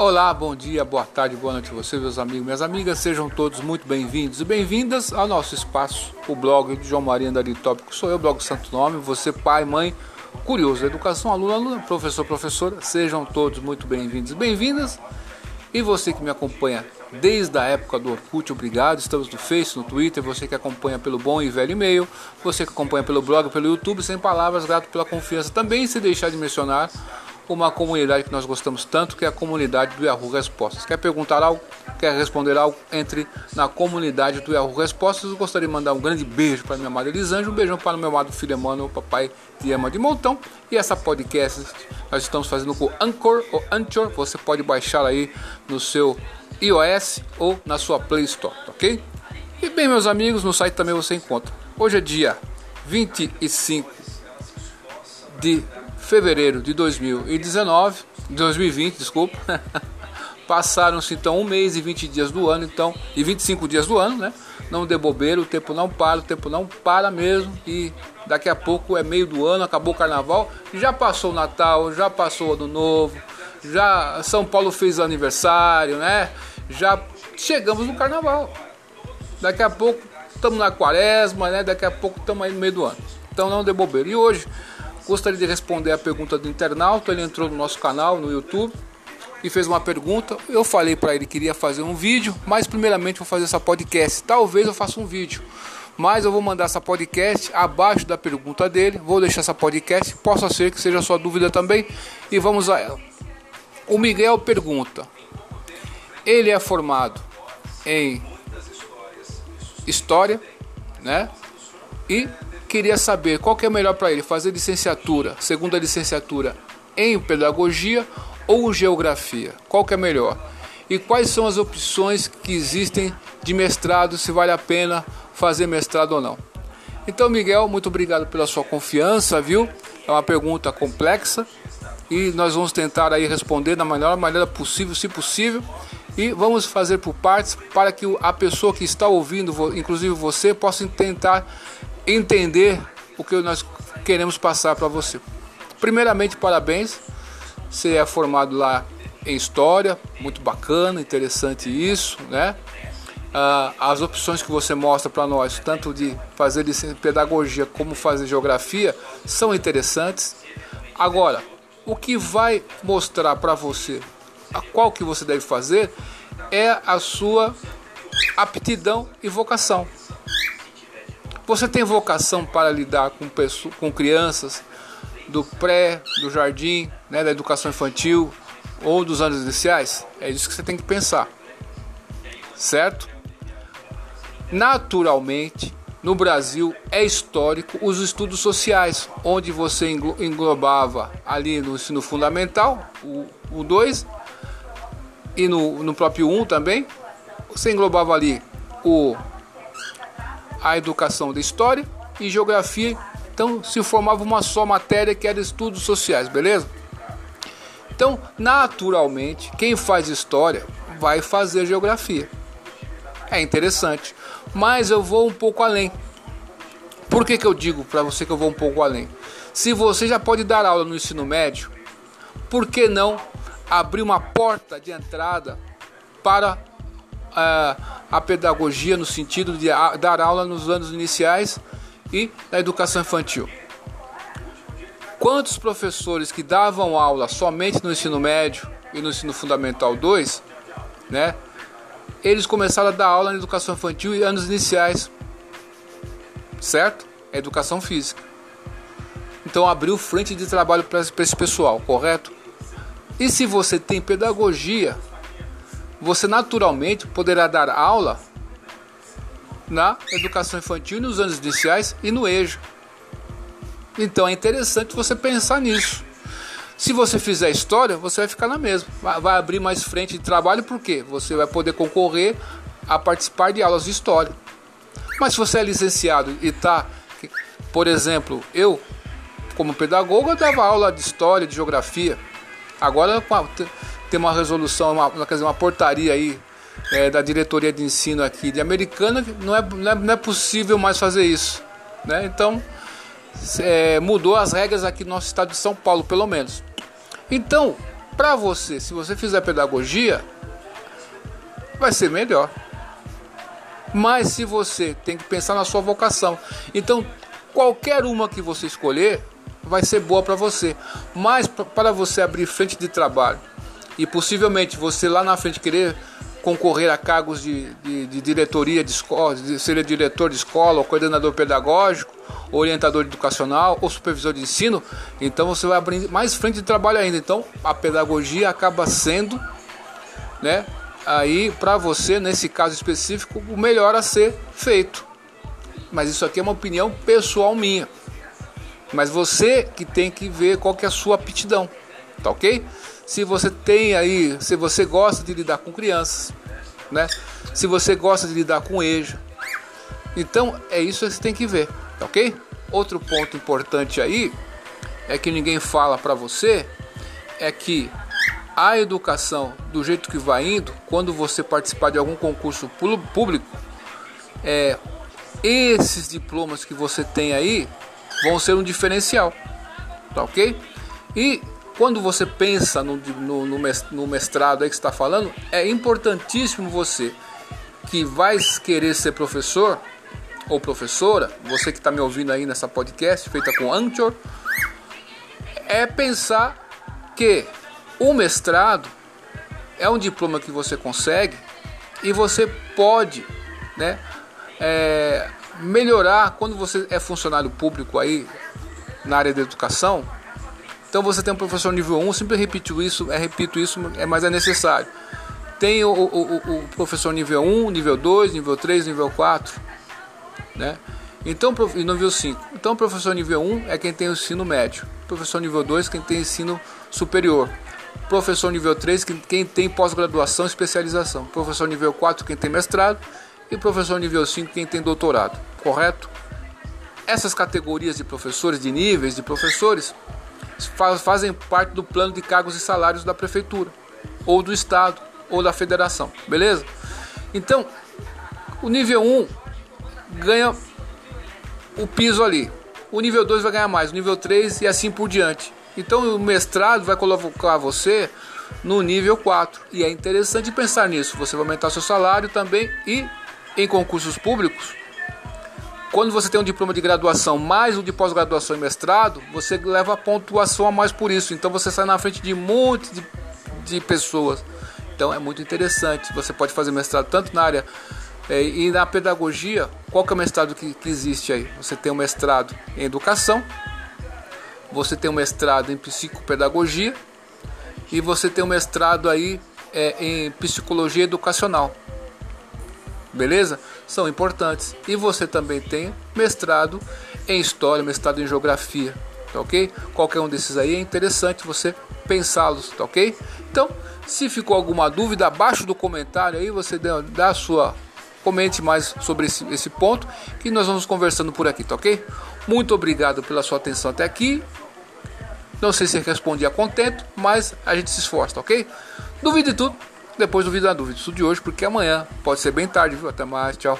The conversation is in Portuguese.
Olá, bom dia, boa tarde, boa noite a você, meus amigos, minhas amigas. Sejam todos muito bem-vindos e bem-vindas ao nosso espaço, o blog de João Maria Andari Tópico. Sou eu, blog Santo Nome, você, pai, mãe, curioso, educação, aluno, aluna, professor, professora. Sejam todos muito bem-vindos e bem-vindas. E você que me acompanha desde a época do Orkut, obrigado. Estamos no Face, no Twitter, você que acompanha pelo bom e velho e-mail, você que acompanha pelo blog, pelo YouTube, sem palavras, grato pela confiança. Também se deixar de mencionar uma comunidade que nós gostamos tanto, que é a comunidade do Yahoo Respostas. Quer perguntar algo? Quer responder algo? Entre na comunidade do Yahoo Respostas. Eu gostaria de mandar um grande beijo para minha amada Elisângela, um beijão para o meu amado filho Emmanuel, papai de Ema de Montão. E essa podcast nós estamos fazendo com Anchor ou Anchor. Você pode baixar aí no seu iOS ou na sua Play Store, ok? E bem, meus amigos, no site também você encontra. Hoje é dia 25 de fevereiro de 2019, 2020, desculpa. Passaram-se então um mês e 20 dias do ano, então, e 25 dias do ano, né? Não dê bobeira, o tempo não para, o tempo não para mesmo. E daqui a pouco é meio do ano, acabou o carnaval, já passou o Natal, já passou o Ano Novo, já São Paulo fez aniversário, né? Já chegamos no carnaval. Daqui a pouco estamos na quaresma, né? Daqui a pouco estamos aí no meio do ano. Então não dê bobeira. E hoje Gostaria de responder a pergunta do internauta. Ele entrou no nosso canal no YouTube e fez uma pergunta. Eu falei para ele que queria fazer um vídeo, mas primeiramente vou fazer essa podcast. Talvez eu faça um vídeo, mas eu vou mandar essa podcast abaixo da pergunta dele. Vou deixar essa podcast, possa ser que seja sua dúvida também e vamos a ela. O Miguel pergunta: Ele é formado em história, né? E queria saber qual que é melhor para ele, fazer licenciatura, segunda licenciatura em pedagogia ou geografia? Qual que é melhor? E quais são as opções que existem de mestrado, se vale a pena fazer mestrado ou não? Então, Miguel, muito obrigado pela sua confiança, viu? É uma pergunta complexa e nós vamos tentar aí responder da melhor maneira possível, se possível. E vamos fazer por partes para que a pessoa que está ouvindo, inclusive você, possa tentar entender o que nós queremos passar para você. Primeiramente, parabéns. Você é formado lá em história, muito bacana, interessante isso, né? Ah, as opções que você mostra para nós, tanto de fazer pedagogia como fazer geografia, são interessantes. Agora, o que vai mostrar para você a qual que você deve fazer é a sua aptidão e vocação. Você tem vocação para lidar com, pessoas, com crianças do pré, do jardim, né, da educação infantil ou dos anos iniciais? É isso que você tem que pensar, certo? Naturalmente, no Brasil é histórico os estudos sociais, onde você englobava ali no ensino fundamental, o 2, e no, no próprio 1 um também, você englobava ali o a educação da história e geografia, então se formava uma só matéria que era estudos sociais, beleza? Então, naturalmente, quem faz história vai fazer geografia. É interessante, mas eu vou um pouco além. Por que, que eu digo para você que eu vou um pouco além? Se você já pode dar aula no ensino médio, por que não abrir uma porta de entrada para a, a pedagogia no sentido de a, dar aula nos anos iniciais e na educação infantil. Quantos professores que davam aula somente no ensino médio e no ensino fundamental 2, né? Eles começaram a dar aula na educação infantil e anos iniciais, certo? É educação física. Então abriu frente de trabalho para esse pessoal, correto? E se você tem pedagogia você naturalmente poderá dar aula na educação infantil nos anos iniciais e no EJA. Então é interessante você pensar nisso. Se você fizer história, você vai ficar na mesma. Vai abrir mais frente de trabalho, porque você vai poder concorrer a participar de aulas de história. Mas se você é licenciado e está, por exemplo, eu, como pedagogo, eu dava aula de história, de geografia. Agora, tem uma resolução, uma, quer dizer, uma portaria aí é, da diretoria de ensino aqui de Americana, não é, não é, não é possível mais fazer isso. Né? Então, é, mudou as regras aqui no nosso estado de São Paulo, pelo menos. Então, para você, se você fizer pedagogia, vai ser melhor. Mas se você tem que pensar na sua vocação, então qualquer uma que você escolher vai ser boa para você. Mas para você abrir frente de trabalho e possivelmente você lá na frente querer concorrer a cargos de, de, de diretoria de escola, de diretor de escola, ou coordenador pedagógico, orientador educacional ou supervisor de ensino, então você vai abrir mais frente de trabalho ainda. Então a pedagogia acaba sendo, né, aí para você nesse caso específico o melhor a ser feito. Mas isso aqui é uma opinião pessoal minha. Mas você que tem que ver qual que é a sua aptidão, tá ok? Se você tem aí, se você gosta de lidar com crianças, né? Se você gosta de lidar com EJA, então é isso que você tem que ver, tá ok? Outro ponto importante aí é que ninguém fala para você é que a educação do jeito que vai indo, quando você participar de algum concurso público, é, esses diplomas que você tem aí vão ser um diferencial, tá ok? E quando você pensa no, no, no mestrado aí que está falando, é importantíssimo você que vai querer ser professor ou professora, você que está me ouvindo aí nessa podcast feita com Anchor, é pensar que o mestrado é um diploma que você consegue e você pode, né, é, melhorar quando você é funcionário público aí na área da educação. Então você tem um professor nível 1, sempre repito isso, é, repito isso, é, mas é necessário. Tem o, o, o, professor nível 1, nível 2, nível 3, nível 4, né? Então, e nível 5. Então, professor nível 1 é quem tem o ensino médio. Professor nível 2, quem tem ensino superior. Professor nível 3, quem tem pós-graduação e especialização. Professor nível 4, quem tem mestrado e professor nível 5 quem tem doutorado, correto? Essas categorias de professores, de níveis de professores, fazem parte do plano de cargos e salários da prefeitura, ou do estado, ou da federação, beleza? Então, o nível 1 ganha o piso ali, o nível 2 vai ganhar mais, o nível 3 e assim por diante. Então, o mestrado vai colocar você no nível 4. E é interessante pensar nisso. Você vai aumentar seu salário também e em concursos públicos, quando você tem um diploma de graduação mais um de pós-graduação e mestrado, você leva pontuação a mais por isso. Então você sai na frente de monte de, de pessoas. Então é muito interessante. Você pode fazer mestrado tanto na área é, e na pedagogia. Qual que é o mestrado que, que existe aí? Você tem um mestrado em educação, você tem um mestrado em psicopedagogia e você tem um mestrado aí é, em psicologia educacional beleza? São importantes. E você também tem mestrado em História, mestrado em Geografia, tá ok? Qualquer um desses aí é interessante você pensá-los, tá ok? Então, se ficou alguma dúvida, abaixo do comentário aí você dá, a sua comente mais sobre esse, esse ponto que nós vamos conversando por aqui, tá ok? Muito obrigado pela sua atenção até aqui. Não sei se respondi a contento, mas a gente se esforça, tá ok? Duvide tudo, depois do vídeo da dúvida. Isso de hoje, porque amanhã pode ser bem tarde, viu? Até mais, tchau.